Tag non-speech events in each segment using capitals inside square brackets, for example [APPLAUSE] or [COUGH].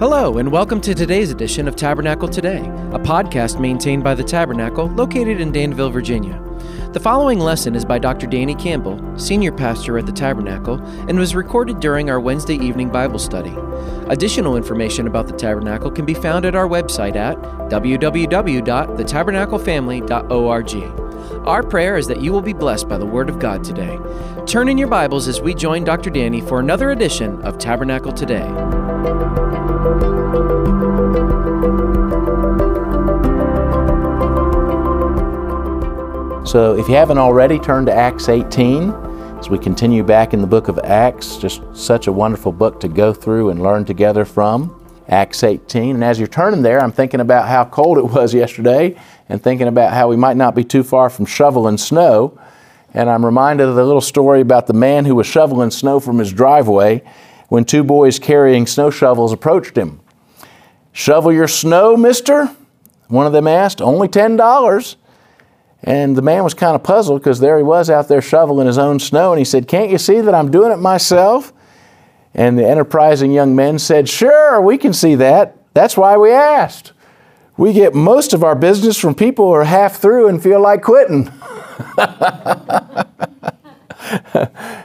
Hello, and welcome to today's edition of Tabernacle Today, a podcast maintained by the Tabernacle located in Danville, Virginia. The following lesson is by Dr. Danny Campbell, Senior Pastor at the Tabernacle, and was recorded during our Wednesday evening Bible study. Additional information about the Tabernacle can be found at our website at www.thetabernaclefamily.org. Our prayer is that you will be blessed by the Word of God today. Turn in your Bibles as we join Dr. Danny for another edition of Tabernacle Today. So, if you haven't already, turn to Acts 18 as we continue back in the book of Acts. Just such a wonderful book to go through and learn together from. Acts 18. And as you're turning there, I'm thinking about how cold it was [LAUGHS] yesterday and thinking about how we might not be too far from shoveling snow. And I'm reminded of the little story about the man who was shoveling snow from his driveway when two boys carrying snow shovels approached him. Shovel your snow, mister? One of them asked. Only $10. And the man was kind of puzzled because there he was out there shoveling his own snow. And he said, Can't you see that I'm doing it myself? And the enterprising young men said, Sure, we can see that. That's why we asked. We get most of our business from people who are half through and feel like quitting. [LAUGHS]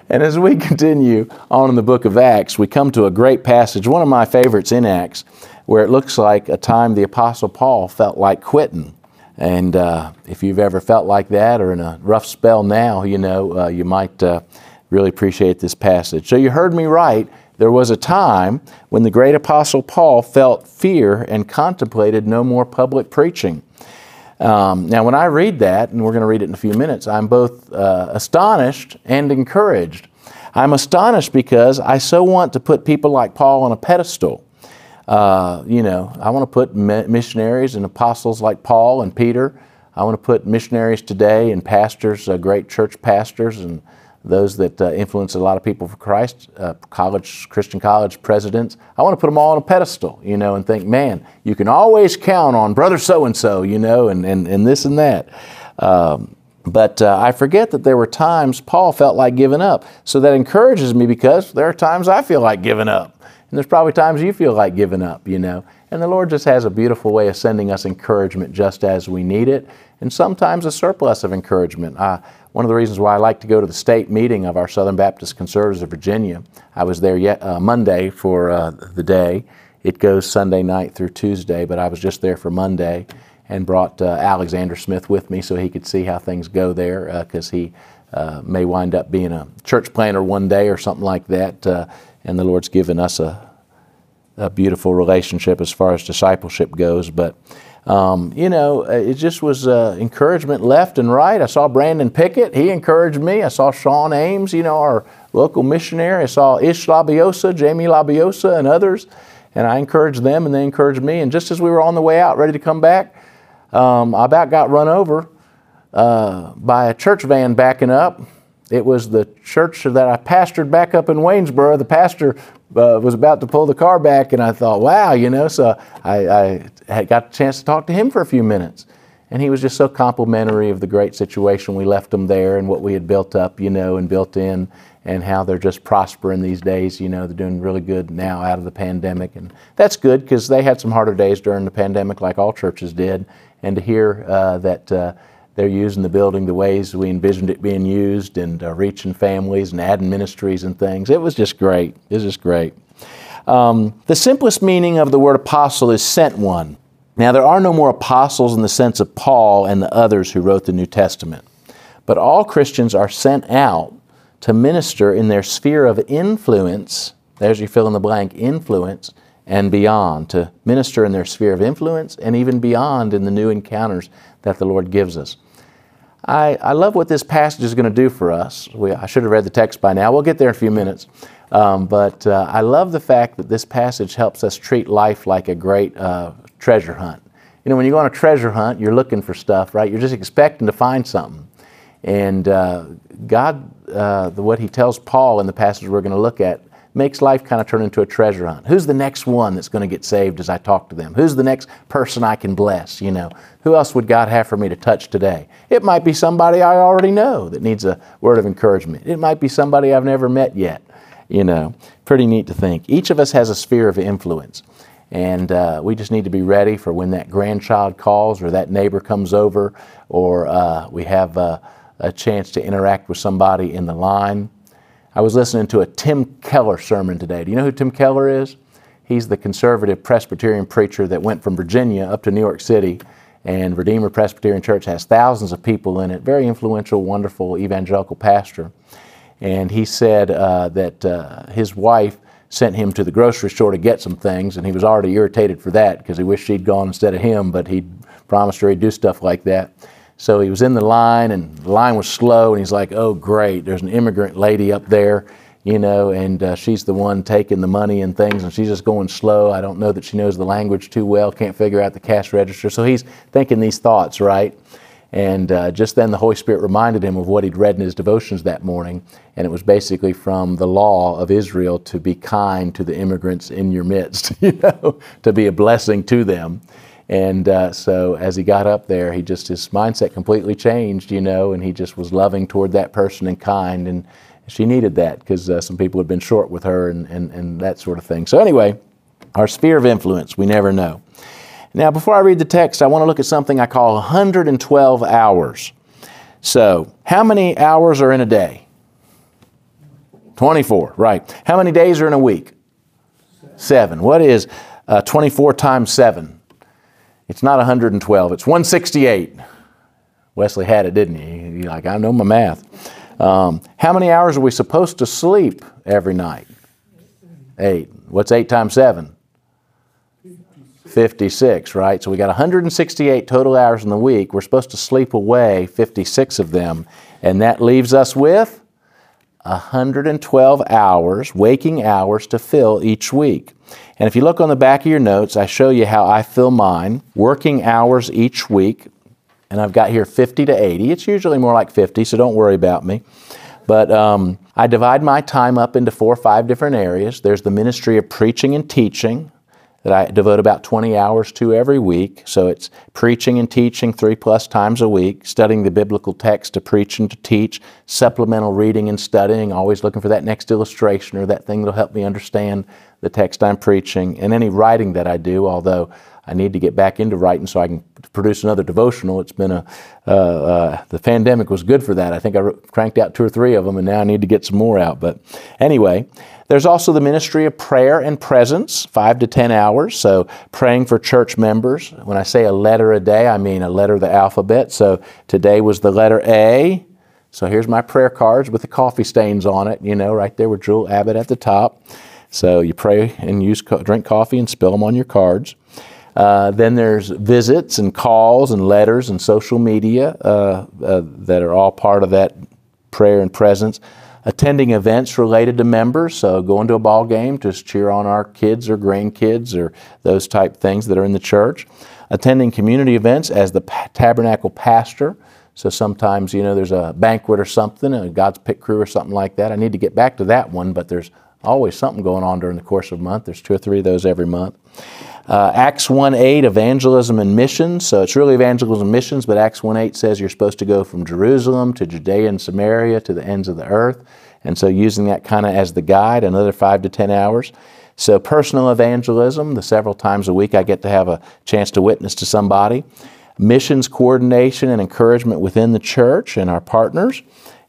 and as we continue on in the book of Acts, we come to a great passage, one of my favorites in Acts, where it looks like a time the Apostle Paul felt like quitting. And uh, if you've ever felt like that or in a rough spell now, you know, uh, you might uh, really appreciate this passage. So you heard me right. There was a time when the great apostle Paul felt fear and contemplated no more public preaching. Um, now, when I read that, and we're going to read it in a few minutes, I'm both uh, astonished and encouraged. I'm astonished because I so want to put people like Paul on a pedestal. Uh, you know, I want to put missionaries and apostles like Paul and Peter. I want to put missionaries today and pastors, uh, great church pastors, and those that uh, influence a lot of people for Christ, uh, college, Christian college presidents. I want to put them all on a pedestal, you know, and think, man, you can always count on brother so and so, you know, and, and, and this and that. Um, but uh, I forget that there were times Paul felt like giving up. So that encourages me because there are times I feel like giving up. And there's probably times you feel like giving up, you know. And the Lord just has a beautiful way of sending us encouragement just as we need it, and sometimes a surplus of encouragement. Uh, one of the reasons why I like to go to the state meeting of our Southern Baptist Conservatives of Virginia, I was there yet, uh, Monday for uh, the day. It goes Sunday night through Tuesday, but I was just there for Monday and brought uh, Alexander Smith with me so he could see how things go there because uh, he uh, may wind up being a church planter one day or something like that and the Lord's given us a, a beautiful relationship as far as discipleship goes. But um, you know, it just was uh, encouragement left and right. I saw Brandon Pickett; he encouraged me. I saw Sean Ames, you know, our local missionary. I saw Ish Labiosa, Jamie Labiosa, and others, and I encouraged them, and they encouraged me. And just as we were on the way out, ready to come back, um, I about got run over uh, by a church van backing up it was the church that I pastored back up in Waynesboro. The pastor uh, was about to pull the car back, and I thought, wow, you know. So I, I got a chance to talk to him for a few minutes. And he was just so complimentary of the great situation we left them there and what we had built up, you know, and built in, and how they're just prospering these days. You know, they're doing really good now out of the pandemic. And that's good because they had some harder days during the pandemic, like all churches did. And to hear uh, that, uh, they're using the building the ways we envisioned it being used and uh, reaching families and adding ministries and things. It was just great. It was just great. Um, the simplest meaning of the word apostle is sent one. Now, there are no more apostles in the sense of Paul and the others who wrote the New Testament, but all Christians are sent out to minister in their sphere of influence. There's your fill in the blank influence and beyond, to minister in their sphere of influence and even beyond in the new encounters that the Lord gives us. I, I love what this passage is going to do for us. We, I should have read the text by now. We'll get there in a few minutes. Um, but uh, I love the fact that this passage helps us treat life like a great uh, treasure hunt. You know, when you go on a treasure hunt, you're looking for stuff, right? You're just expecting to find something. And uh, God, uh, the, what He tells Paul in the passage we're going to look at, makes life kind of turn into a treasure hunt. Who's the next one that's going to get saved as I talk to them? Who's the next person I can bless? You know, who else would God have for me to touch today? It might be somebody I already know that needs a word of encouragement. It might be somebody I've never met yet. You know, pretty neat to think. Each of us has a sphere of influence. And uh, we just need to be ready for when that grandchild calls or that neighbor comes over or uh, we have uh, a chance to interact with somebody in the line. I was listening to a Tim Keller sermon today. Do you know who Tim Keller is? He's the conservative Presbyterian preacher that went from Virginia up to New York City. And Redeemer Presbyterian Church has thousands of people in it. Very influential, wonderful evangelical pastor. And he said uh, that uh, his wife sent him to the grocery store to get some things, and he was already irritated for that because he wished she'd gone instead of him, but he promised her he'd do stuff like that. So he was in the line, and the line was slow, and he's like, "Oh, great! There's an immigrant lady up there, you know, and uh, she's the one taking the money and things, and she's just going slow. I don't know that she knows the language too well. Can't figure out the cash register." So he's thinking these thoughts, right? And uh, just then the Holy Spirit reminded him of what he'd read in his devotions that morning. And it was basically from the law of Israel to be kind to the immigrants in your midst, [LAUGHS] you know, to be a blessing to them. And uh, so as he got up there, he just, his mindset completely changed, you know, and he just was loving toward that person and kind. And she needed that because uh, some people had been short with her and, and, and that sort of thing. So, anyway, our sphere of influence, we never know. Now, before I read the text, I want to look at something I call 112 hours. So, how many hours are in a day? 24, right. How many days are in a week? Seven. What is uh, 24 times 7? It's not 112, it's 168. Wesley had it, didn't he? He's like, I know my math. Um, how many hours are we supposed to sleep every night? Eight. What's 8 times 7? 56, right? So we got 168 total hours in the week. We're supposed to sleep away 56 of them, and that leaves us with 112 hours, waking hours to fill each week. And if you look on the back of your notes, I show you how I fill mine, working hours each week. And I've got here 50 to 80. It's usually more like 50, so don't worry about me. But um, I divide my time up into four or five different areas. There's the ministry of preaching and teaching that I devote about 20 hours to every week. So it's preaching and teaching three plus times a week, studying the biblical text to preach and to teach, supplemental reading and studying, always looking for that next illustration or that thing that'll help me understand the text I'm preaching, and any writing that I do, although I need to get back into writing so I can produce another devotional. It's been a, uh, uh, the pandemic was good for that. I think I cranked out two or three of them, and now I need to get some more out. But anyway, there's also the ministry of prayer and presence, five to 10 hours. So, praying for church members. When I say a letter a day, I mean a letter of the alphabet. So, today was the letter A. So, here's my prayer cards with the coffee stains on it, you know, right there with Jewel Abbott at the top. So, you pray and use drink coffee and spill them on your cards. Uh, then there's visits and calls and letters and social media uh, uh, that are all part of that prayer and presence attending events related to members, so going to a ball game, just cheer on our kids or grandkids or those type things that are in the church. Attending community events as the tabernacle pastor. So sometimes, you know, there's a banquet or something, a God's pit crew or something like that. I need to get back to that one, but there's always something going on during the course of a month. There's two or three of those every month. Uh, Acts 1.8, evangelism and missions. So it's really evangelism and missions, but Acts 1.8 says you're supposed to go from Jerusalem to Judea and Samaria to the ends of the earth. And so using that kind of as the guide, another five to 10 hours. So personal evangelism, the several times a week I get to have a chance to witness to somebody. Missions coordination and encouragement within the church and our partners.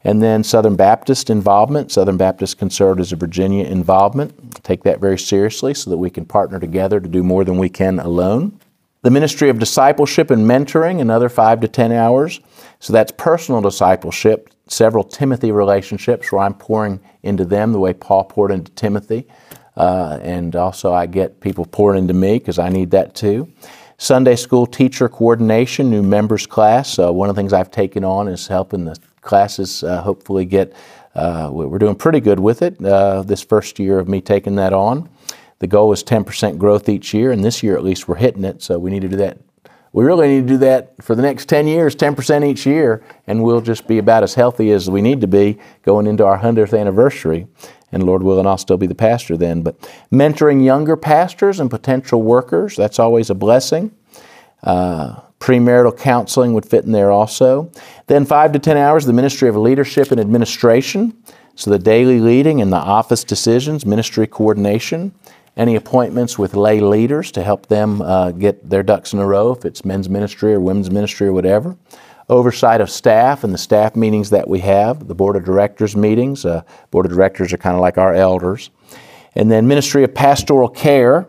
And then Southern Baptist involvement, Southern Baptist Conservatives of Virginia involvement. Take that very seriously so that we can partner together to do more than we can alone. The ministry of discipleship and mentoring, another five to 10 hours. So that's personal discipleship, several Timothy relationships where I'm pouring into them the way Paul poured into Timothy. Uh, and also, I get people pouring into me because I need that too. Sunday school teacher coordination, new members class. Uh, one of the things I've taken on is helping the classes uh, hopefully get, uh, we're doing pretty good with it uh, this first year of me taking that on. The goal is 10% growth each year, and this year at least we're hitting it, so we need to do that. We really need to do that for the next 10 years, 10% each year, and we'll just be about as healthy as we need to be going into our 100th anniversary. And Lord willing, I'll still be the pastor then. But mentoring younger pastors and potential workers, that's always a blessing. Uh, Premarital counseling would fit in there also. Then, five to 10 hours, the ministry of leadership and administration. So, the daily leading and the office decisions, ministry coordination. any appointments with lay leaders to help them uh, get their ducks in a row, if it's men's ministry or women's ministry or whatever. Oversight of staff and the staff meetings that we have, the board of directors meetings. Uh, board of directors are kind of like our elders. And then ministry of pastoral care.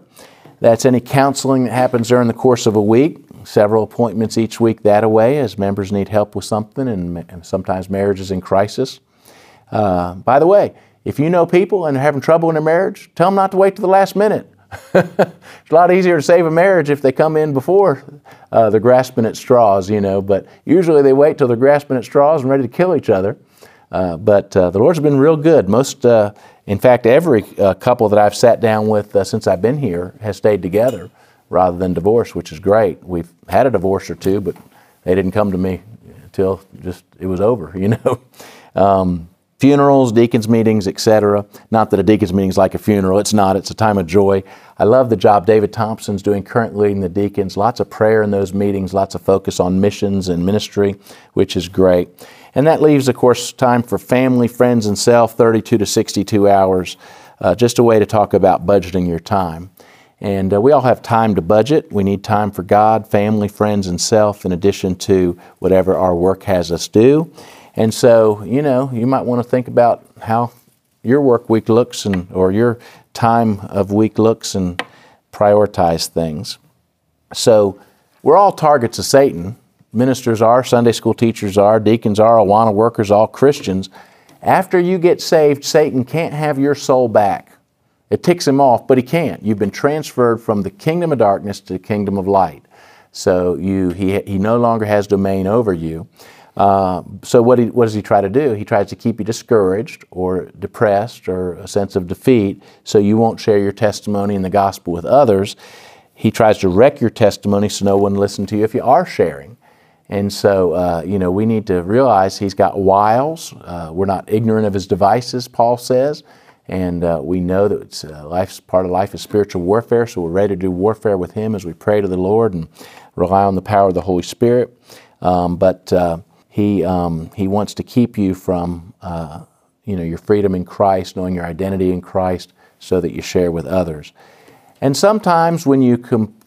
That's any counseling that happens during the course of a week. Several appointments each week that away as members need help with something and, and sometimes marriages in crisis. Uh, by the way, if you know people and they're having trouble in their marriage, tell them not to wait to the last minute. [LAUGHS] it's a lot easier to save a marriage if they come in before uh, they're grasping at straws, you know, but usually they wait till they're grasping at straws and ready to kill each other. Uh, but uh, the Lord's been real good. Most, uh, in fact, every uh, couple that I've sat down with uh, since I've been here has stayed together rather than divorced, which is great. We've had a divorce or two, but they didn't come to me until just it was over, [LAUGHS] you know. Um, funerals, deacons meetings, etc. Not that a deacons meeting is like a funeral. It's not. It's a time of joy. I love the job David Thompson's doing currently leading the deacons. Lots of prayer in those meetings, lots of focus on missions and ministry, which is great. And that leaves, of course, time for family, friends, and self, 32 to 62 hours. Uh, just a way to talk about budgeting your time. And uh, we all have time to budget. We need time for God, family, friends, and self, in addition to whatever our work has us do. And so, you know, you might want to think about how your work week looks and or your time of week looks and prioritize things. So, we're all targets of Satan. Ministers are, Sunday school teachers are, deacons are, Awana workers, all Christians. After you get saved, Satan can't have your soul back. It ticks him off, but he can't. You've been transferred from the kingdom of darkness to the kingdom of light. So you, he, he no longer has domain over you. Uh, so what, he, what does he try to do? He tries to keep you discouraged or depressed or a sense of defeat so you won't share your testimony and the gospel with others. He tries to wreck your testimony so no one listens to you if you are sharing. And so, uh, you know, we need to realize he's got wiles. Uh, we're not ignorant of his devices, Paul says. And uh, we know that uh, life's part of life is spiritual warfare, so we're ready to do warfare with him as we pray to the Lord and rely on the power of the Holy Spirit. Um, but uh, he, um, he wants to keep you from uh, you know, your freedom in Christ, knowing your identity in Christ, so that you share with others. And sometimes when you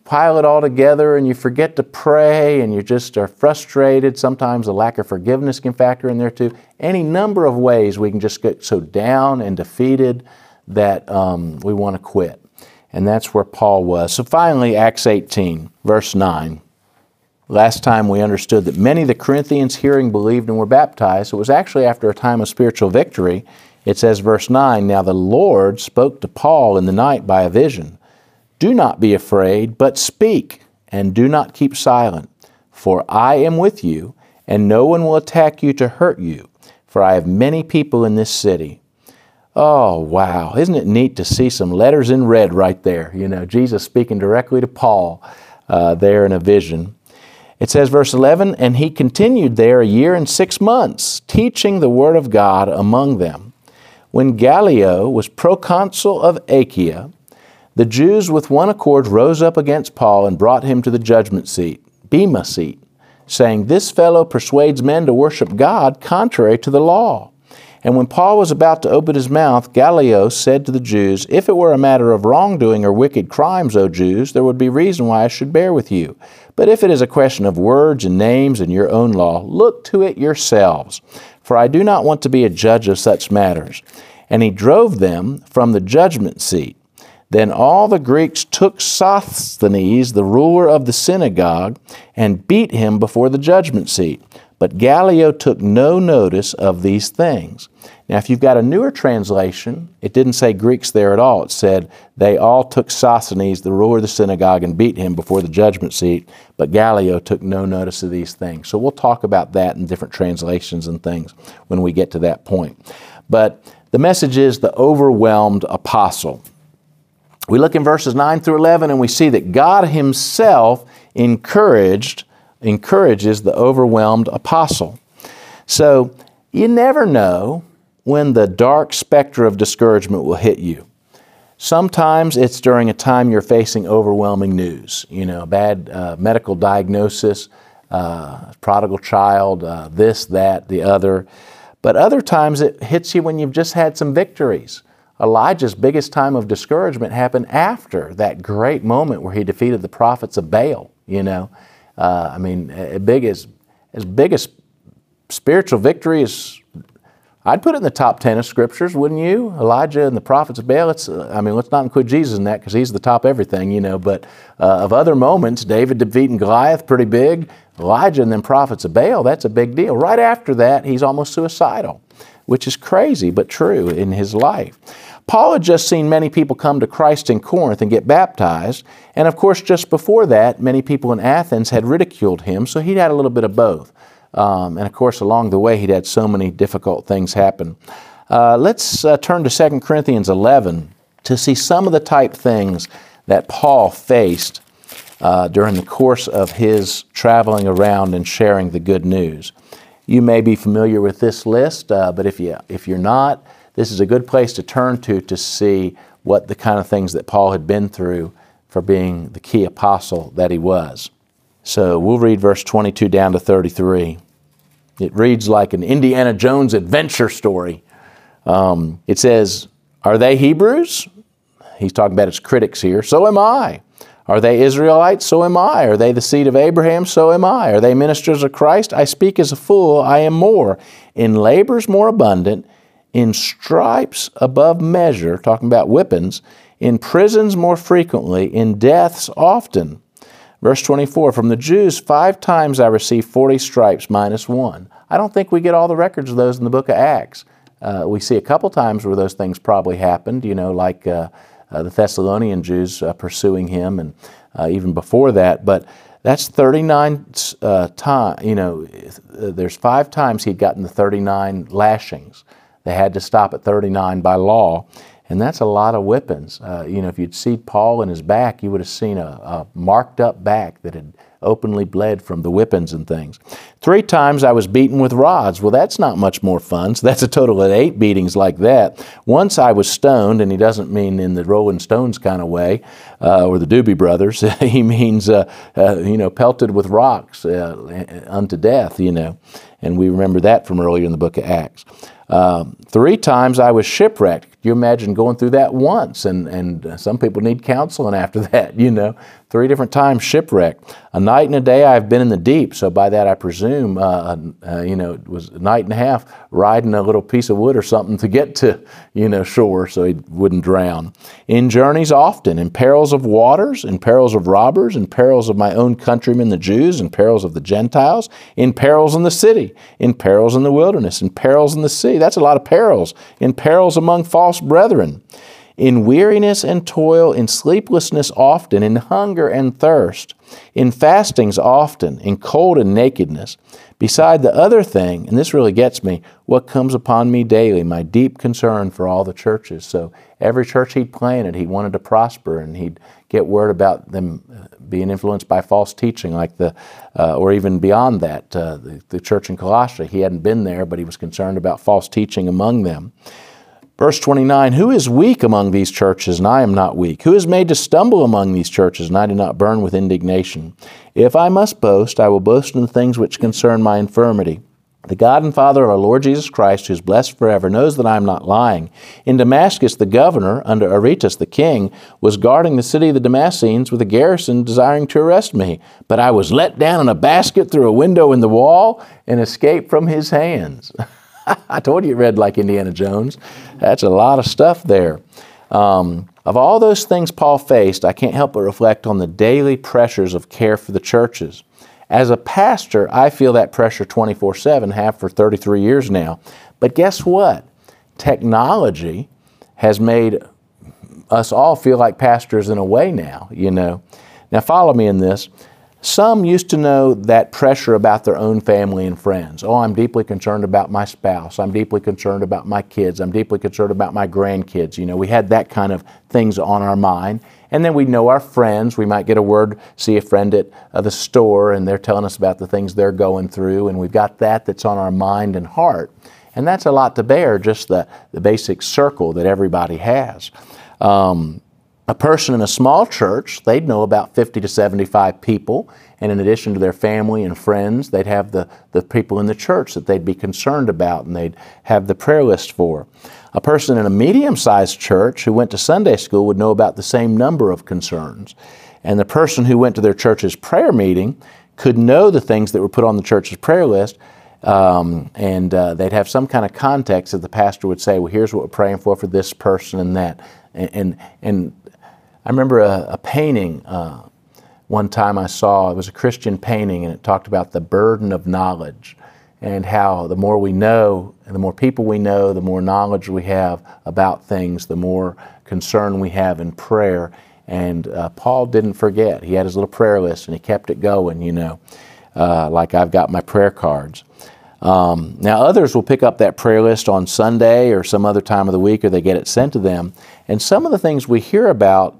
compile it all together and you forget to pray and you just are frustrated, sometimes a lack of forgiveness can factor in there too. Any number of ways we can just get so down and defeated that um, we want to quit. And that's where Paul was. So finally, Acts 18, verse 9. Last time we understood that many of the Corinthians hearing believed and were baptized. It was actually after a time of spiritual victory. It says, verse 9 Now the Lord spoke to Paul in the night by a vision Do not be afraid, but speak, and do not keep silent, for I am with you, and no one will attack you to hurt you, for I have many people in this city. Oh, wow. Isn't it neat to see some letters in red right there? You know, Jesus speaking directly to Paul uh, there in a vision. It says, verse 11, and he continued there a year and six months, teaching the word of God among them. When Gallio was proconsul of Achaia, the Jews with one accord rose up against Paul and brought him to the judgment seat, Bema seat, saying, This fellow persuades men to worship God contrary to the law. And when Paul was about to open his mouth, Gallio said to the Jews, If it were a matter of wrongdoing or wicked crimes, O Jews, there would be reason why I should bear with you. But if it is a question of words and names and your own law, look to it yourselves, for I do not want to be a judge of such matters. And he drove them from the judgment seat. Then all the Greeks took Sosthenes, the ruler of the synagogue, and beat him before the judgment seat. But Gallio took no notice of these things. Now, if you've got a newer translation, it didn't say Greeks there at all. It said they all took Sosthenes, the ruler of the synagogue, and beat him before the judgment seat. But Gallio took no notice of these things. So we'll talk about that in different translations and things when we get to that point. But the message is the overwhelmed apostle. We look in verses 9 through 11 and we see that God Himself encouraged encourages the overwhelmed apostle. So you never know when the dark specter of discouragement will hit you. Sometimes it's during a time you're facing overwhelming news, you know, a bad uh, medical diagnosis, uh, prodigal child, uh, this, that, the other. But other times it hits you when you've just had some victories. Elijah's biggest time of discouragement happened after that great moment where he defeated the prophets of Baal. You know, uh, I mean, as big as as big as spiritual victory as I'd put it in the top 10 of scriptures, wouldn't you? Elijah and the prophets of Baal. It's, uh, I mean, let's not include Jesus in that because he's the top everything, you know. But uh, of other moments, David defeating Goliath, pretty big. Elijah and then prophets of Baal, that's a big deal. Right after that, he's almost suicidal, which is crazy but true in his life. Paul had just seen many people come to Christ in Corinth and get baptized. And of course, just before that, many people in Athens had ridiculed him, so he'd had a little bit of both. Um, and of course, along the way, he'd had so many difficult things happen. Uh, let's uh, turn to 2 Corinthians 11 to see some of the type things that Paul faced uh, during the course of his traveling around and sharing the good news. You may be familiar with this list, uh, but if, you, if you're not, this is a good place to turn to to see what the kind of things that Paul had been through for being the key apostle that he was. So we'll read verse 22 down to 33. It reads like an Indiana Jones adventure story. Um, it says, Are they Hebrews? He's talking about his critics here. So am I. Are they Israelites? So am I. Are they the seed of Abraham? So am I. Are they ministers of Christ? I speak as a fool. I am more. In labors more abundant, in stripes above measure, talking about whippings, in prisons more frequently, in deaths often. Verse 24 From the Jews, five times I received 40 stripes minus one. I don't think we get all the records of those in the book of Acts. Uh, we see a couple times where those things probably happened, you know, like uh, uh, the Thessalonian Jews uh, pursuing him, and uh, even before that. But that's 39 uh, times, you know, there's five times he'd gotten the 39 lashings. They had to stop at 39 by law. And that's a lot of whippings. Uh, you know, if you'd see Paul in his back, you would have seen a, a, marked up back that had openly bled from the whippings and things. Three times I was beaten with rods. Well, that's not much more fun. So [LAUGHS] that's a total of eight beatings like that. Once I was stoned, and he doesn't mean in the Rolling Stones kind of way, uh, or the Doobie Brothers. [LAUGHS] he means, uh, uh, you know, pelted with rocks uh, unto death, you know. And we remember that from earlier in the book of Acts. Um, three times I was shipwrecked. Can you imagine going through that once? And, and some people need counseling after [LAUGHS] that, you know. Three different times shipwrecked. A night and a day I've been in the deep. So by that I presume, uh, uh, you know, it was a night and a half riding a little piece of wood or something to get to, you know, shore so he wouldn't drown. In journeys often, in perils of waters, in perils of robbers, in perils of my own countrymen, the Jews, in perils of the Gentiles, in perils in the city, in perils in the wilderness, in perils in the sea. That's a lot of perils. In perils among false brethren in weariness and toil, in sleeplessness often, in hunger and thirst, in fastings often, in cold and nakedness. Beside the other thing, and this really gets me, what comes upon me daily, my deep concern for all the churches. So every church he'd planted, he wanted to prosper, and he'd get word about them uh, being influenced by false teaching, like the, uh, or even beyond that, uh, the, the church in Colossae. He hadn't been there, but he was concerned about false teaching among them. Verse 29 Who is weak among these churches, and I am not weak? Who is made to stumble among these churches, and I do not burn with indignation? If I must boast, I will boast in the things which concern my infirmity. The God and Father of our Lord Jesus Christ, who is blessed forever, knows that I am not lying. In Damascus, the governor, under Aretas the king, was guarding the city of the Damascenes with a garrison desiring to arrest me. But I was let down in a basket through a window in the wall and escaped from his hands. [LAUGHS] [LAUGHS] I told you it read like Indiana Jones. That's a lot of stuff there. Um, of all those things Paul faced, I can't help but reflect on the daily pressures of care for the churches. As a pastor, I feel that pressure 24 7, have for 33 years now. But guess what? Technology has made us all feel like pastors in a way now, you know. Now, follow me in this. Some used to know that pressure about their own family and friends. Oh, I'm deeply concerned about my spouse. I'm deeply concerned about my kids. I'm deeply concerned about my grandkids. You know, we had that kind of things on our mind. And then we know our friends. We might get a word, see a friend at uh, the store, and they're telling us about the things they're going through. And we've got that that's on our mind and heart. And that's a lot to bear, just the, the basic circle that everybody has. Um, A person in a small church, they'd know about 50 to 75 people, and in addition to their family and friends, they'd have the, the people in the church that they'd be concerned about and they'd have the prayer list for. A person in a medium sized church who went to Sunday school would know about the same number of concerns. And the person who went to their church's prayer meeting could know the things that were put on the church's prayer list, um, and uh, they'd have some kind of context that the pastor would say, "Well, here's what we're praying for for this person and that." And and, and I remember a, a painting uh, one time I saw. It was a Christian painting, and it talked about the burden of knowledge and how the more we know and the more people we know, the more knowledge we have about things, the more concern we have in prayer. And uh, Paul didn't forget. He had his little prayer list and he kept it going, you know, uh, like I've got my prayer cards. Um, now, others will pick up that prayer list on Sunday or some other time of the week, or they get it sent to them. And some of the things we hear about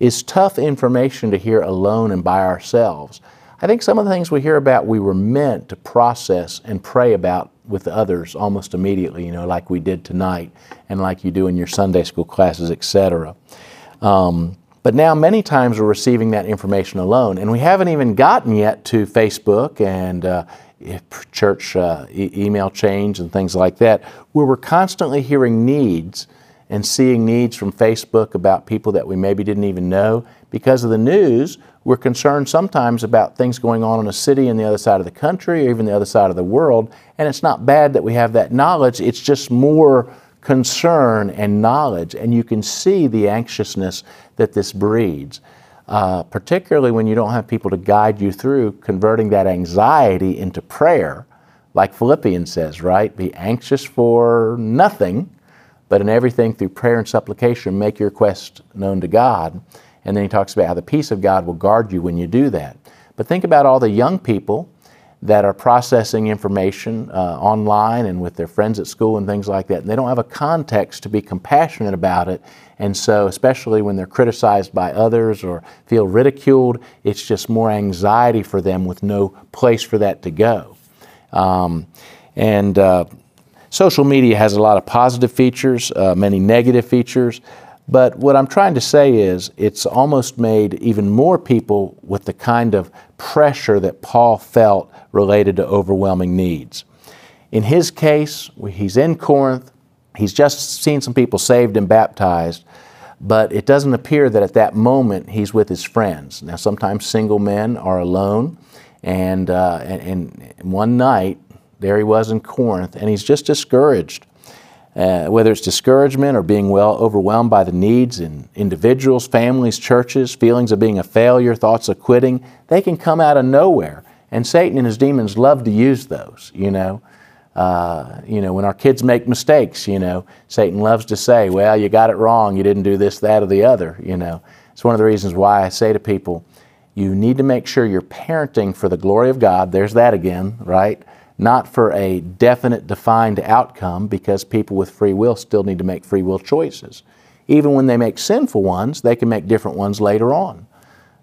is tough information to hear alone and by ourselves. I think some of the things we hear about we were meant to process and pray about with others almost immediately, you know, like we did tonight and like you do in your Sunday school classes, etc. Um, but now, many times, we're receiving that information alone, and we haven't even gotten yet to Facebook and uh, church uh, e- email chains and things like that, where we're constantly hearing needs and seeing needs from Facebook about people that we maybe didn't even know. Because of the news, we're concerned sometimes about things going on in a city in the other side of the country or even the other side of the world. And it's not bad that we have that knowledge, it's just more concern and knowledge, and you can see the anxiousness that this breeds. Uh, particularly when you don't have people to guide you through converting that anxiety into prayer, like Philippians says, right? Be anxious for nothing, but in everything through prayer and supplication, make your request known to God. And then he talks about how the peace of God will guard you when you do that. But think about all the young people that are processing information uh, online and with their friends at school and things like that. And they don't have a context to be compassionate about it. And so, especially when they're criticized by others or feel ridiculed, it's just more anxiety for them with no place for that to go. Um, and uh, social media has a lot of positive features, uh, many negative features. But what I'm trying to say is it's almost made even more people with the kind of pressure that Paul felt related to overwhelming needs. In his case, he's in Corinth, he's just seen some people saved and baptized, but it doesn't appear that at that moment he's with his friends. Now, sometimes single men are alone, and, uh, and, and one night, there he was in Corinth, and he's just discouraged. Uh, whether it's discouragement or being well overwhelmed by the needs in individuals, families, churches, feelings of being a failure, thoughts of quitting, they can come out of nowhere. And Satan and his demons love to use those, you know. Uh, you know, when our kids make mistakes, you know, Satan loves to say, well, you got it wrong, you didn't do this, that, or the other, you know. It's one of the reasons why I say to people, you need to make sure you're parenting for the glory of God. There's that again, right? Not for a definite, defined outcome, because people with free will still need to make free will choices. Even when they make sinful ones, they can make different ones later on.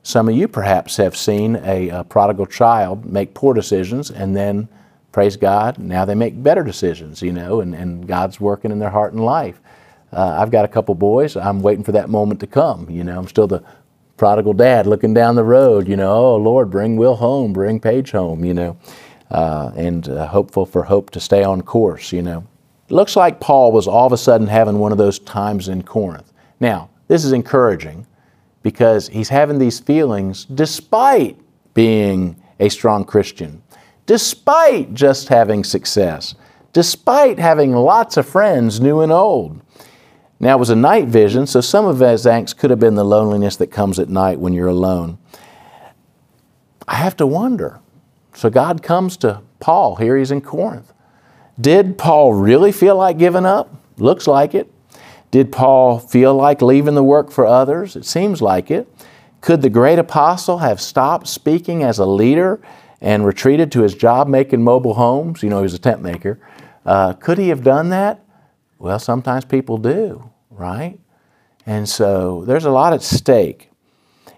Some of you perhaps have seen a, a prodigal child make poor decisions and then, praise God, now they make better decisions, you know, and, and God's working in their heart and life. Uh, I've got a couple boys. I'm waiting for that moment to come. You know, I'm still the prodigal dad looking down the road, you know, oh Lord, bring Will home, bring Paige home, you know uh, and uh, hopeful for hope to stay on course, you know. It looks like Paul was all of a sudden having one of those times in Corinth. Now, this is encouraging because he's having these feelings despite being a strong Christian, despite just having success, despite having lots of friends, new and old. Now, it was a night vision, so some of his angst could have been the loneliness that comes at night when you're alone. I have to wonder so God comes to Paul. Here he's in Corinth. Did Paul really feel like giving up? Looks like it. Did Paul feel like leaving the work for others? It seems like it. Could the great apostle have stopped speaking as a leader and retreated to his job making mobile homes? You know, he was a tent maker. Uh, could he have done that? Well, sometimes people do, right? And so there's a lot at stake.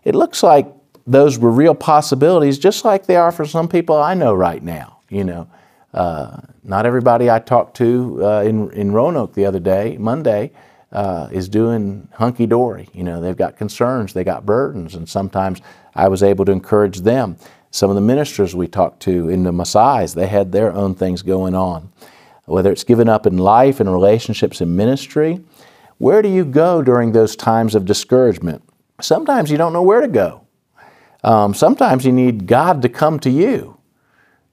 It looks like those were real possibilities, just like they are for some people I know right now. You know, uh, not everybody I talked to uh, in in Roanoke the other day, Monday, uh, is doing hunky dory. You know, they've got concerns, they got burdens, and sometimes I was able to encourage them. Some of the ministers we talked to in the Messiahs, they had their own things going on. Whether it's given up in life and relationships in ministry, where do you go during those times of discouragement? Sometimes you don't know where to go. Um, sometimes you need God to come to you.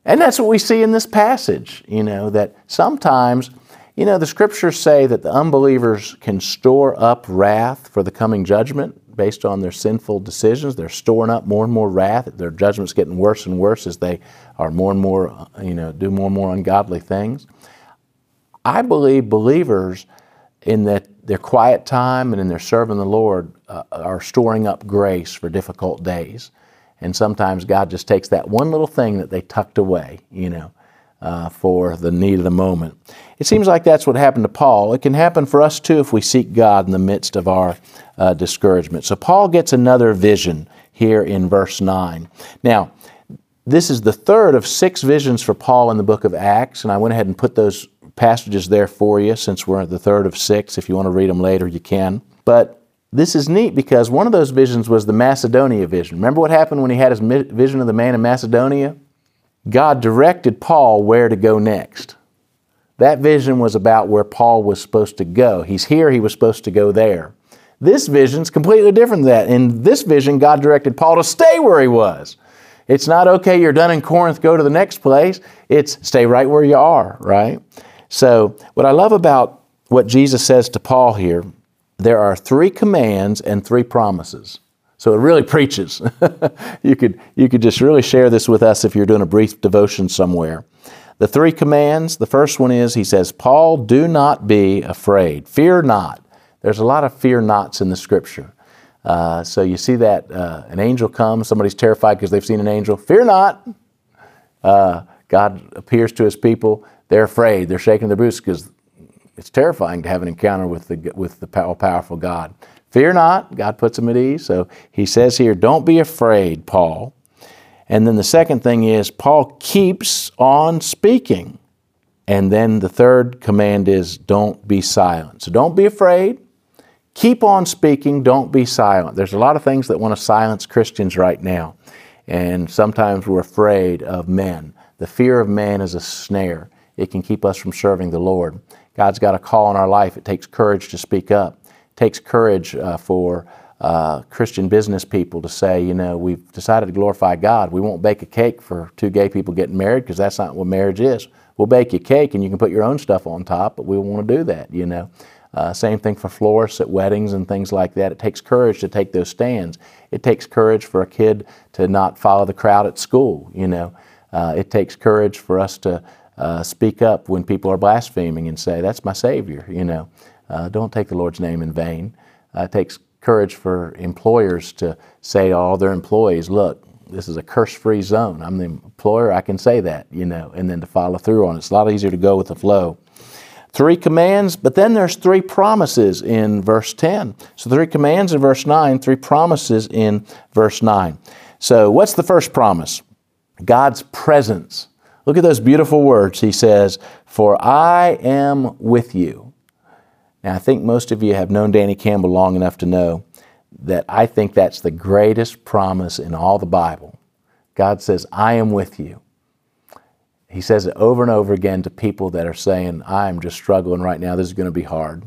And that's what we see in this passage, you know, that sometimes, you know, the scriptures say that the unbelievers can store up wrath for the coming judgment based on their sinful decisions. They're storing up more and more wrath. Their judgment's getting worse and worse as they are more and more, you know, do more and more ungodly things. I believe believers in that their quiet time and in their serving the Lord uh, are storing up grace for difficult days. And sometimes God just takes that one little thing that they tucked away, you know, uh, for the need of the moment. It seems like that's what happened to Paul. It can happen for us too if we seek God in the midst of our uh, discouragement. So Paul gets another vision here in verse 9. Now, this is the third of six visions for Paul in the book of Acts, and I went ahead and put those passages there for you since we're at the third of six. If you want to read them later, you can. But this is neat because one of those visions was the Macedonia vision. Remember what happened when he had his vision of the man in Macedonia? God directed Paul where to go next. That vision was about where Paul was supposed to go. He's here, he was supposed to go there. This vision's completely different than that. In this vision, God directed Paul to stay where he was. It's not okay, you're done in Corinth, go to the next place. It's stay right where you are, right? So, what I love about what Jesus says to Paul here, there are three commands and three promises. So it really preaches. [LAUGHS] you, could, you could just really share this with us if you're doing a brief devotion somewhere. The three commands the first one is, he says, Paul, do not be afraid. Fear not. There's a lot of fear nots in the scripture. Uh, so you see that uh, an angel comes, somebody's terrified because they've seen an angel. Fear not. Uh, God appears to his people. They're afraid. They're shaking their boots because it's terrifying to have an encounter with the, with the all powerful God. Fear not. God puts them at ease. So he says here, don't be afraid, Paul. And then the second thing is, Paul keeps on speaking. And then the third command is, don't be silent. So don't be afraid. Keep on speaking. Don't be silent. There's a lot of things that want to silence Christians right now. And sometimes we're afraid of men. The fear of man is a snare it can keep us from serving the Lord. God's got a call in our life. It takes courage to speak up. It takes courage uh, for uh, Christian business people to say, you know, we've decided to glorify God. We won't bake a cake for two gay people getting married because that's not what marriage is. We'll bake you cake and you can put your own stuff on top, but we want to do that, you know. Uh, same thing for florists at weddings and things like that. It takes courage to take those stands. It takes courage for a kid to not follow the crowd at school, you know. Uh, it takes courage for us to uh, speak up when people are blaspheming and say, That's my Savior, you know. Uh, don't take the Lord's name in vain. Uh, it takes courage for employers to say to all their employees, Look, this is a curse free zone. I'm the employer, I can say that, you know, and then to follow through on it. It's a lot easier to go with the flow. Three commands, but then there's three promises in verse 10. So, three commands in verse 9, three promises in verse 9. So, what's the first promise? God's presence Look at those beautiful words. He says, For I am with you. Now, I think most of you have known Danny Campbell long enough to know that I think that's the greatest promise in all the Bible. God says, I am with you. He says it over and over again to people that are saying, I'm just struggling right now. This is going to be hard.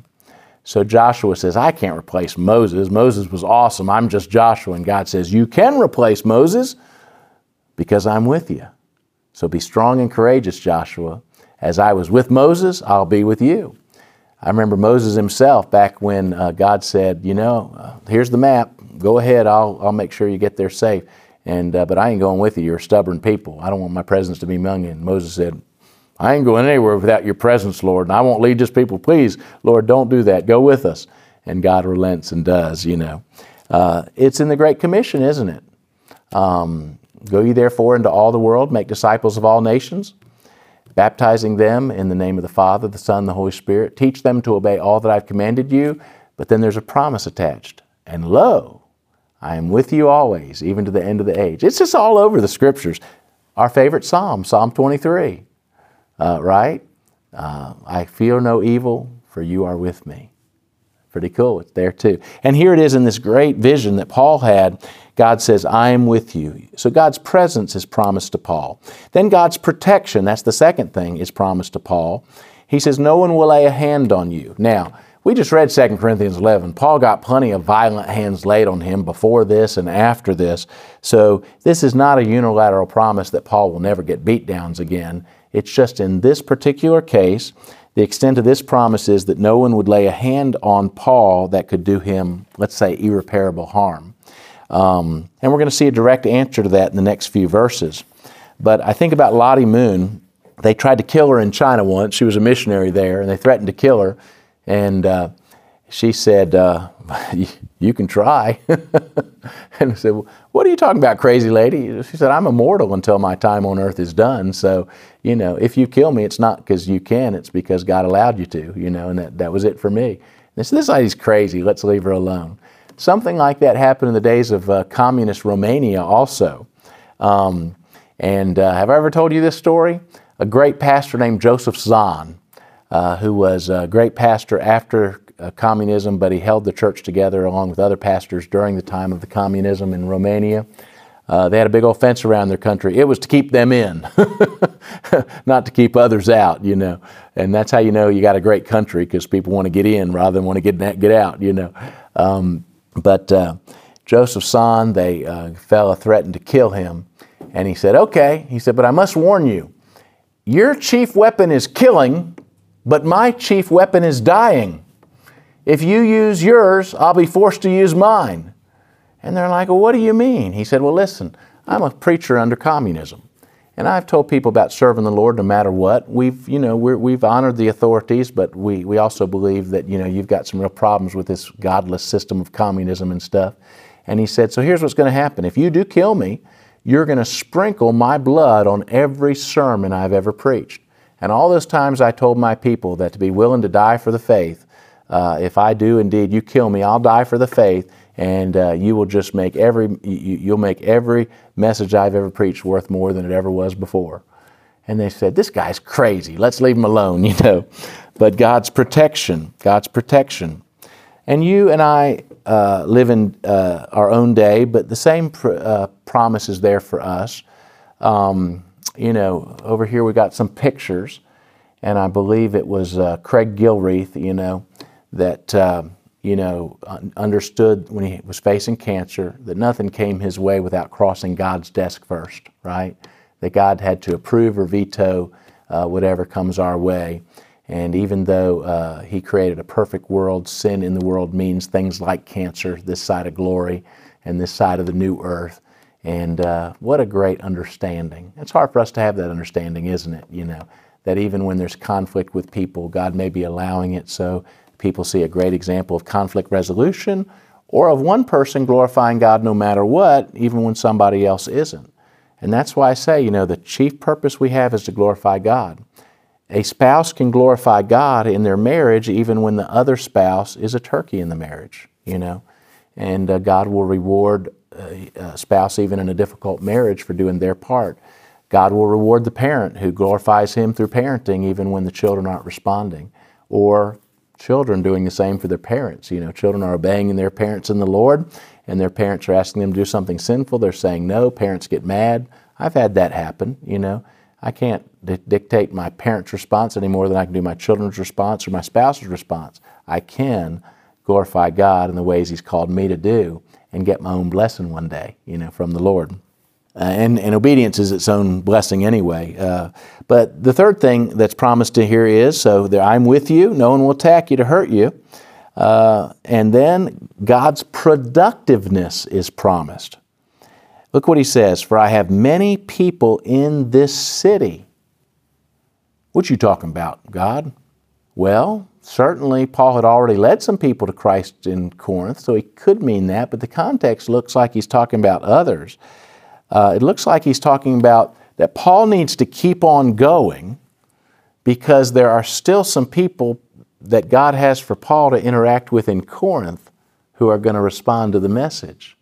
So Joshua says, I can't replace Moses. Moses was awesome. I'm just Joshua. And God says, You can replace Moses because I'm with you. So be strong and courageous, Joshua. As I was with Moses, I'll be with you. I remember Moses himself back when uh, God said, You know, uh, here's the map. Go ahead, I'll, I'll make sure you get there safe. And, uh, but I ain't going with you. You're stubborn people. I don't want my presence to be among you. And Moses said, I ain't going anywhere without your presence, Lord, and I won't lead this people. Please, Lord, don't do that. Go with us. And God relents and does, you know. Uh, it's in the Great Commission, isn't it? Um, Go ye therefore into all the world, make disciples of all nations, baptizing them in the name of the Father, the Son, the Holy Spirit. Teach them to obey all that I've commanded you. But then there's a promise attached. And lo, I am with you always, even to the end of the age. It's just all over the scriptures. Our favorite psalm, Psalm 23, uh, right? Uh, I feel no evil, for you are with me. Pretty cool. It's there too. And here it is in this great vision that Paul had. God says, I am with you. So God's presence is promised to Paul. Then God's protection, that's the second thing, is promised to Paul. He says, No one will lay a hand on you. Now, we just read 2 Corinthians 11. Paul got plenty of violent hands laid on him before this and after this. So this is not a unilateral promise that Paul will never get beatdowns again. It's just in this particular case, the extent of this promise is that no one would lay a hand on Paul that could do him, let's say, irreparable harm. Um, and we're going to see a direct answer to that in the next few verses. But I think about Lottie Moon. They tried to kill her in China once. She was a missionary there, and they threatened to kill her. And uh, she said, uh, [LAUGHS] You can try. [LAUGHS] and I said, well, What are you talking about, crazy lady? She said, I'm immortal until my time on earth is done. So, you know, if you kill me, it's not because you can, it's because God allowed you to, you know, and that, that was it for me. And said, This lady's crazy. Let's leave her alone. Something like that happened in the days of uh, communist Romania also. Um, and uh, have I ever told you this story? A great pastor named Joseph Tson, uh, who was a great pastor after uh, communism, but he held the church together along with other pastors during the time of the communism in Romania. Uh, they had a big old fence around their country. It was to keep them in, [LAUGHS] not to keep others out, you know. And that's how you know you got a great country because people want to get in rather than want to get get out, you know. Um, but uh, Joseph Tson, they uh, fella threatened to kill him. And he said, Okay. He said, But I must warn you, your chief weapon is killing, but my chief weapon is dying. If you use yours, I'll be forced to use mine. And they're like, Well, what do you mean? He said, Well, listen, I'm a preacher under communism. And I've told people about serving the Lord no matter what. We've, you know, we have honored the authorities, but we, we also believe that, you know, you've got some real problems with this godless system of communism and stuff. And he said, so here's what's going to happen. If you do kill me, you're going to sprinkle my blood on every sermon I've ever preached. And all those times I told my people that to be willing to die for the faith, uh, if I do indeed, you kill me, I'll die for the faith and uh, you will just make every you, will make every message I've ever preached worth more than it ever was before. And they said, "This guy's crazy. Let's leave him alone," [LAUGHS] you know. But God's protection, God's protection, and you and I uh, live in uh, our own day, but the same pr- uh, promise is there for us. Um, you know, over here we got some pictures, and I believe it was uh, Craig Gilreath. You know that um, you know, understood when he was facing cancer that nothing came his way without crossing God's desk first, right? That God had to approve or veto uh, whatever comes our way. And even though uh, he created a perfect world, sin in the world means things like cancer, this side of glory, and this side of the new earth. And uh, what a great understanding. It's hard for us to have that understanding, isn't it? You know, that even when there's conflict with people, God may be allowing it so People see a great example of conflict resolution or of one person glorifying God no matter what, even when somebody else isn't. And that's why I say, you know, the chief purpose we have is to glorify God. A spouse can glorify God in their marriage even when the other spouse is a turkey in the marriage, you know. And uh, God will reward a, a spouse even in a difficult marriage for doing their part. God will reward the parent who glorifies Him through parenting even when the children aren't responding. Or children doing the same for their parents. You know, children are obeying their parents in the Lord, and their parents are asking them to do something sinful. They're saying no. Parents get mad. I've had that happen. You know, I can't di- dictate my parents' response any more than I can do my children's response or my spouse's response. I can glorify God in the ways He's called me to do and get my own blessing one day, you know, from the Lord. Uh, and, and obedience is its own blessing anyway. Uh, but the third thing that's promised to here is so that I'm with you, no one will attack you to hurt you. Uh, and then God's productiveness is promised. Look what he says For I have many people in this city. What you talking about, God? Well, certainly Paul had already led some people to Christ in Corinth, so he could mean that, but the context looks like he's talking about others uh, it looks like he's talking about that Paul needs to keep on going because there are still some people that God has for Paul to interact with in Corinth who are going to respond to the message.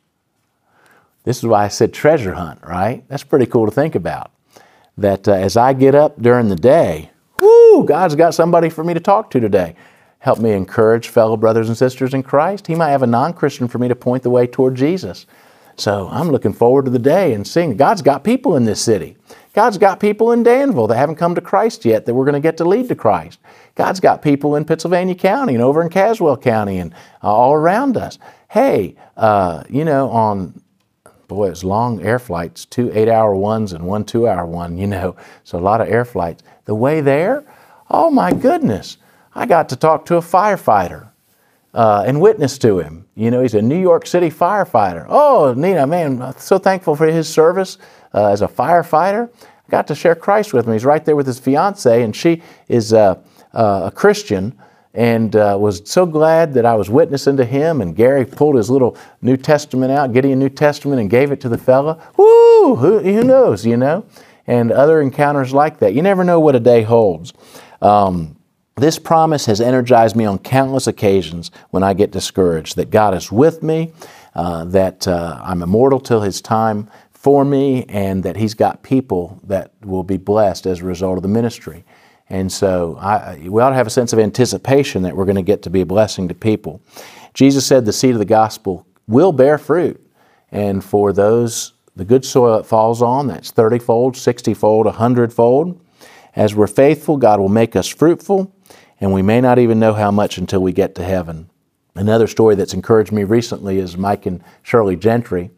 This is why I said treasure hunt, right? That's pretty cool to think about. That uh, as I get up during the day, whoo, God's got somebody for me to talk to today. help me encourage fellow brothers and sisters in Christ. He might have a non Christian for me to point the way toward Jesus. So I'm looking forward to the day and seeing God's got people in this city. God's got people in Danville that haven't come to Christ yet that we're going to get to lead to Christ. God's got people in Pittsylvania County and over in Caswell County and all around us. Hey, uh, you know, on boy, it's long air flights, two eight hour ones and one two hour one, you know, so a lot of air flights. The way there, oh my goodness, I got to talk to a firefighter uh, and witness to him. You know, he's a New York City firefighter. Oh, Nina, man, so thankful for his service uh, as a firefighter. I got to share Christ with him. He's right there with his fiance, and she is uh, a Christian and uh, was so glad that I was witnessing to him. And Gary pulled his little New Testament out, getting a New Testament, and gave it to the fella. Woo! Who, who knows, you know? And other encounters like that. You never know what a day holds. Um, this promise has energized me on countless occasions when I get discouraged that God is with me, uh, that uh, I'm immortal till His time for me, and that He's got people that will be blessed as a result of the ministry. And so I, we ought to have a sense of anticipation that we're going to get to be a blessing to people. Jesus said the seed of the gospel will bear fruit. And for those, the good soil it falls on, that's 30 fold, 60 fold, 100 fold. As we're faithful, God will make us fruitful, and we may not even know how much until we get to heaven. Another story that's encouraged me recently is Mike and Shirley Gentry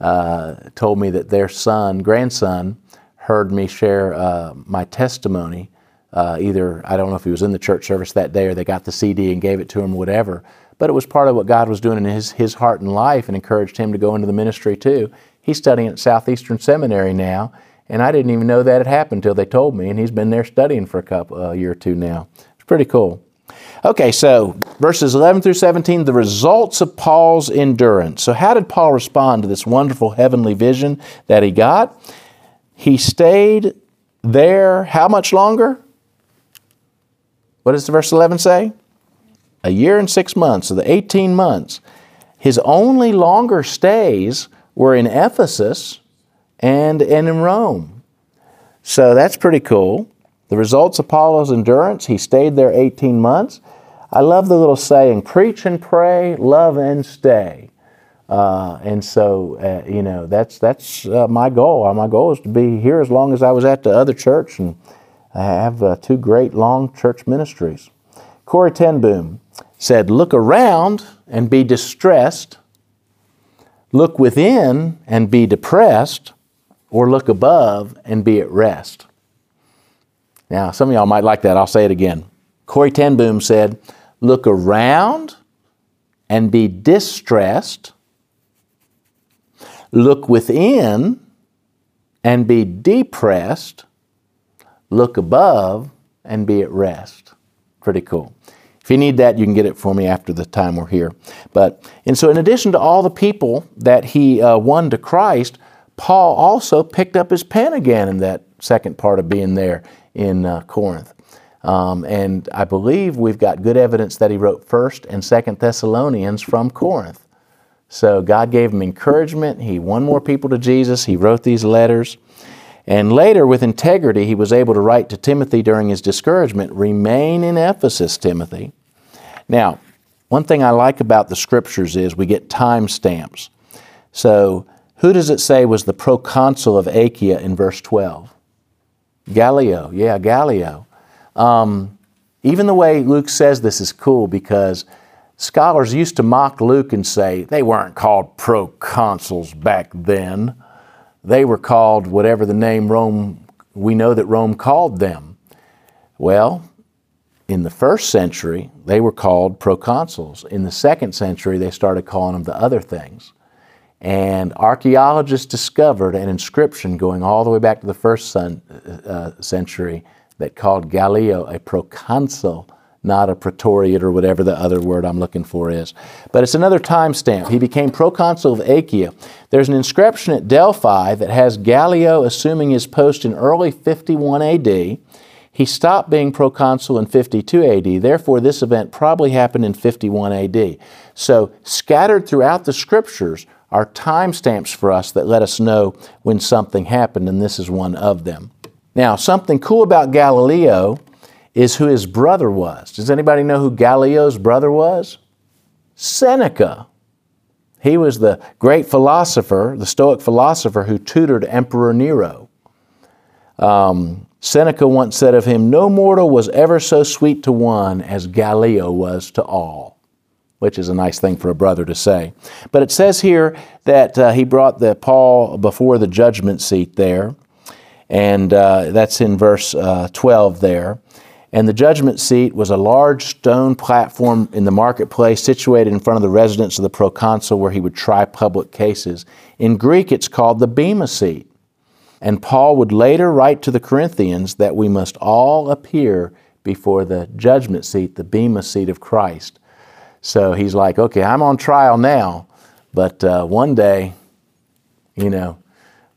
uh, told me that their son, grandson, heard me share uh, my testimony uh, either, I don't know if he was in the church service that day or they got the CD and gave it to him, whatever. But it was part of what God was doing in his, his heart and life and encouraged him to go into the ministry too. He's studying at Southeastern Seminary now, and I didn't even know that had happened until they told me, and he's been there studying for a couple uh, year or two now. Pretty cool. Okay, so verses 11 through 17, the results of Paul's endurance. So, how did Paul respond to this wonderful heavenly vision that he got? He stayed there how much longer? What does the verse 11 say? A year and six months, of the 18 months. His only longer stays were in Ephesus and, and in Rome. So that's pretty cool. The results of Paul's endurance, he stayed there 18 months. I love the little saying preach and pray, love and stay. Uh, and so, uh, you know, that's, that's uh, my goal. My goal is to be here as long as I was at the other church and I have uh, two great long church ministries. Corrie ten Boom said, Look around and be distressed, look within and be depressed, or look above and be at rest. Now, some of y'all might like that. I'll say it again. Corrie ten Boom said, Look around and be distressed, look within and be depressed, look above, and be at rest. Pretty cool. If you need that, you can get it for me after the time we're here. But and so, in addition to all the people that he uh, won to Christ, Paul also picked up his pen again in that second part of being there in uh, Corinth. Um, and I believe we've got good evidence that he wrote First and Second Thessalonians from Corinth. So God gave him encouragement. He won more people to Jesus. He wrote these letters. And later, with integrity, he was able to write to Timothy during his discouragement Remain in Ephesus, Timothy. Now, one thing I like about the scriptures is we get time stamps. So, who does it say was the proconsul of Achaia in verse 12? Gallio, yeah, Gallio. Um, even the way Luke says this is cool because scholars used to mock Luke and say they weren't called proconsuls back then they were called whatever the name Rome, we know that Rome called them. Well, in the first century, they were called proconsuls. In the second century, they started calling them the other things. And archaeologists discovered an inscription going all the way back to the first son, uh, century that called Gallio a proconsul not a praetorian or whatever the other word I'm looking for is. But it's another timestamp. He became proconsul of Achaia. There's an inscription at Delphi that has Gallio assuming his post in early 51 AD. He stopped being proconsul in 52 AD. Therefore, this event probably happened in 51 AD. So, scattered throughout the scriptures are timestamps for us that let us know when something happened, and this is one of them. Now, something cool about Gallio is who his brother was. Does anybody know who Gallio's brother was? Seneca. He was the great philosopher, the Stoic philosopher who tutored Emperor Nero. Um, Seneca once said of him, No mortal was ever so sweet to one as Gallio was to all, which is a nice thing for a brother to say. But it says here that uh, he brought the Paul before the judgment seat there, and uh, that's in verse uh, 12 there. And the judgment seat was a large stone platform in the marketplace situated in front of the residence of the proconsul where he would try public cases. In Greek, it's called the Bema seat. And Paul would later write to the Corinthians that we must all appear before the judgment seat, the Bema seat of Christ. So he's like, okay, I'm on trial now, but uh, one day, you know,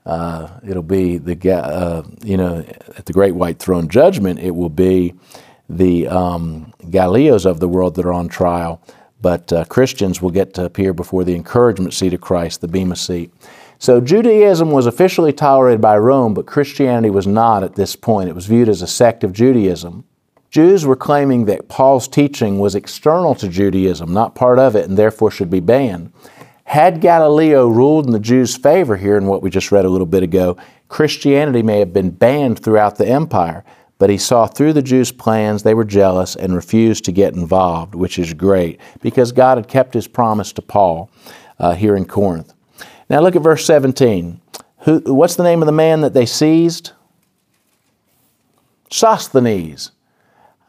uh, it'll be the, uh, you know, at the great white throne judgment, it will be the um, Gallios of the world that are on trial, but uh, Christians will get to appear before the encouragement seat of Christ, the Bema seat. So Judaism was officially tolerated by Rome, but Christianity was not at this point. It was viewed as a sect of Judaism. Jews were claiming that Paul's teaching was external to Judaism, not part of it, and therefore should be banned. Had Gallio ruled in the Jews' favor here in what we just read a little bit ago, Christianity may have been banned throughout the empire, but he saw through the Jews' plans, they were jealous and refused to get involved, which is great because God had kept his promise to Paul uh, here in Corinth. Now look at verse 17. Who, what's the name of the man that they seized? Sosthenes.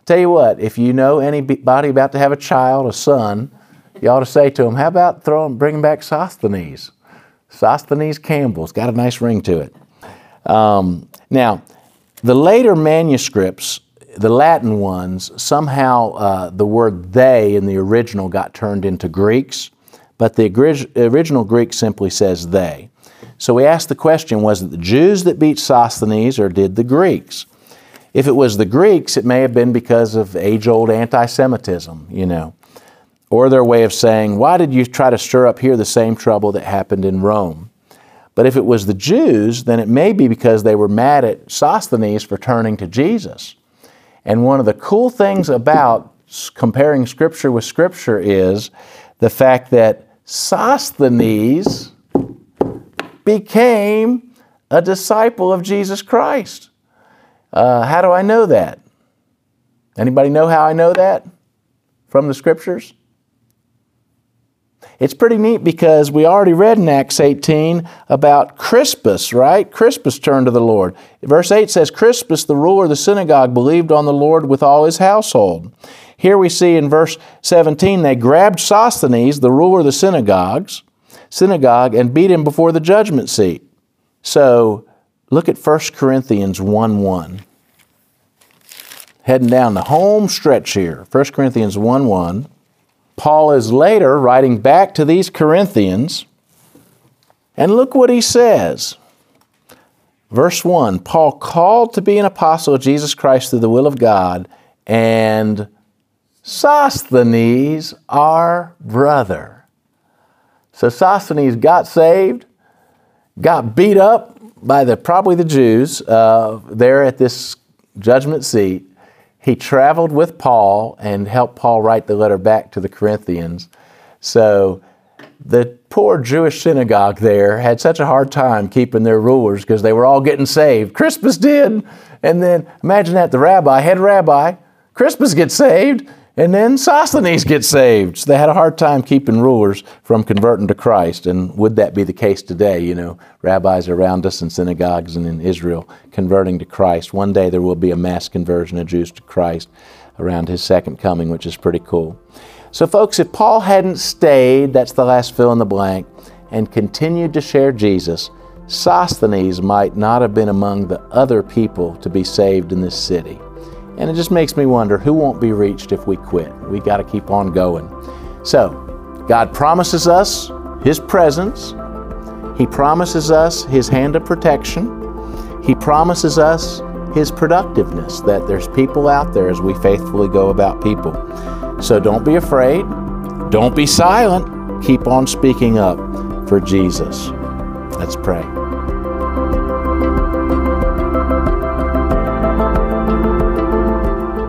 Tell you what, if you know anybody about to have a child, a son, you ought to say to him, "How about throwing, bringing back Sosthenes? Sosthenes Campbell's got a nice ring to it." Um, now, the later manuscripts, the Latin ones, somehow uh, the word "they" in the original got turned into Greeks. But the original Greek simply says they. So we ask the question was it the Jews that beat Sosthenes or did the Greeks? If it was the Greeks, it may have been because of age old anti Semitism, you know, or their way of saying, why did you try to stir up here the same trouble that happened in Rome? But if it was the Jews, then it may be because they were mad at Sosthenes for turning to Jesus. And one of the cool things about comparing Scripture with Scripture is the fact that Sosthenes became a disciple of Jesus Christ. Uh, how do I know that? Anybody know how I know that from the scriptures? It's pretty neat because we already read in Acts 18 about Crispus, right? Crispus turned to the Lord. Verse 8 says, Crispus, the ruler of the synagogue, believed on the Lord with all his household. Here we see in verse 17, they grabbed Sosthenes, the ruler of the synagogues, synagogue, and beat him before the judgment seat. So look at 1 Corinthians 1 1. Heading down the home stretch here. 1 Corinthians 1 1. Paul is later writing back to these Corinthians, and look what he says. Verse 1 Paul called to be an apostle of Jesus Christ through the will of God, and Sosthenes, our brother. So Sosthenes got saved, got beat up by the probably the Jews uh, there at this judgment seat. He traveled with Paul and helped Paul write the letter back to the Corinthians. So the poor Jewish synagogue there had such a hard time keeping their rulers because they were all getting saved. Crispus did. And then imagine that the rabbi, head rabbi, Crispus gets saved, and then Sosthenes gets saved. So they had a hard time keeping rulers from converting to Christ. And would that be the case today? You know, rabbis around us in synagogues and in Israel converting to Christ. One day there will be a mass conversion of Jews to Christ around his second coming, which is pretty cool. So, folks, if Paul hadn't stayed, that's the last fill in the blank, and continued to share Jesus, Sosthenes might not have been among the other people to be saved in this city. And it just makes me wonder who won't be reached if we quit. We got to keep on going. So, God promises us His presence. He promises us His hand of protection. He promises us His productiveness, that there's people out there as we faithfully go about people. So don't be afraid. Don't be silent. Keep on speaking up for Jesus. Let's pray.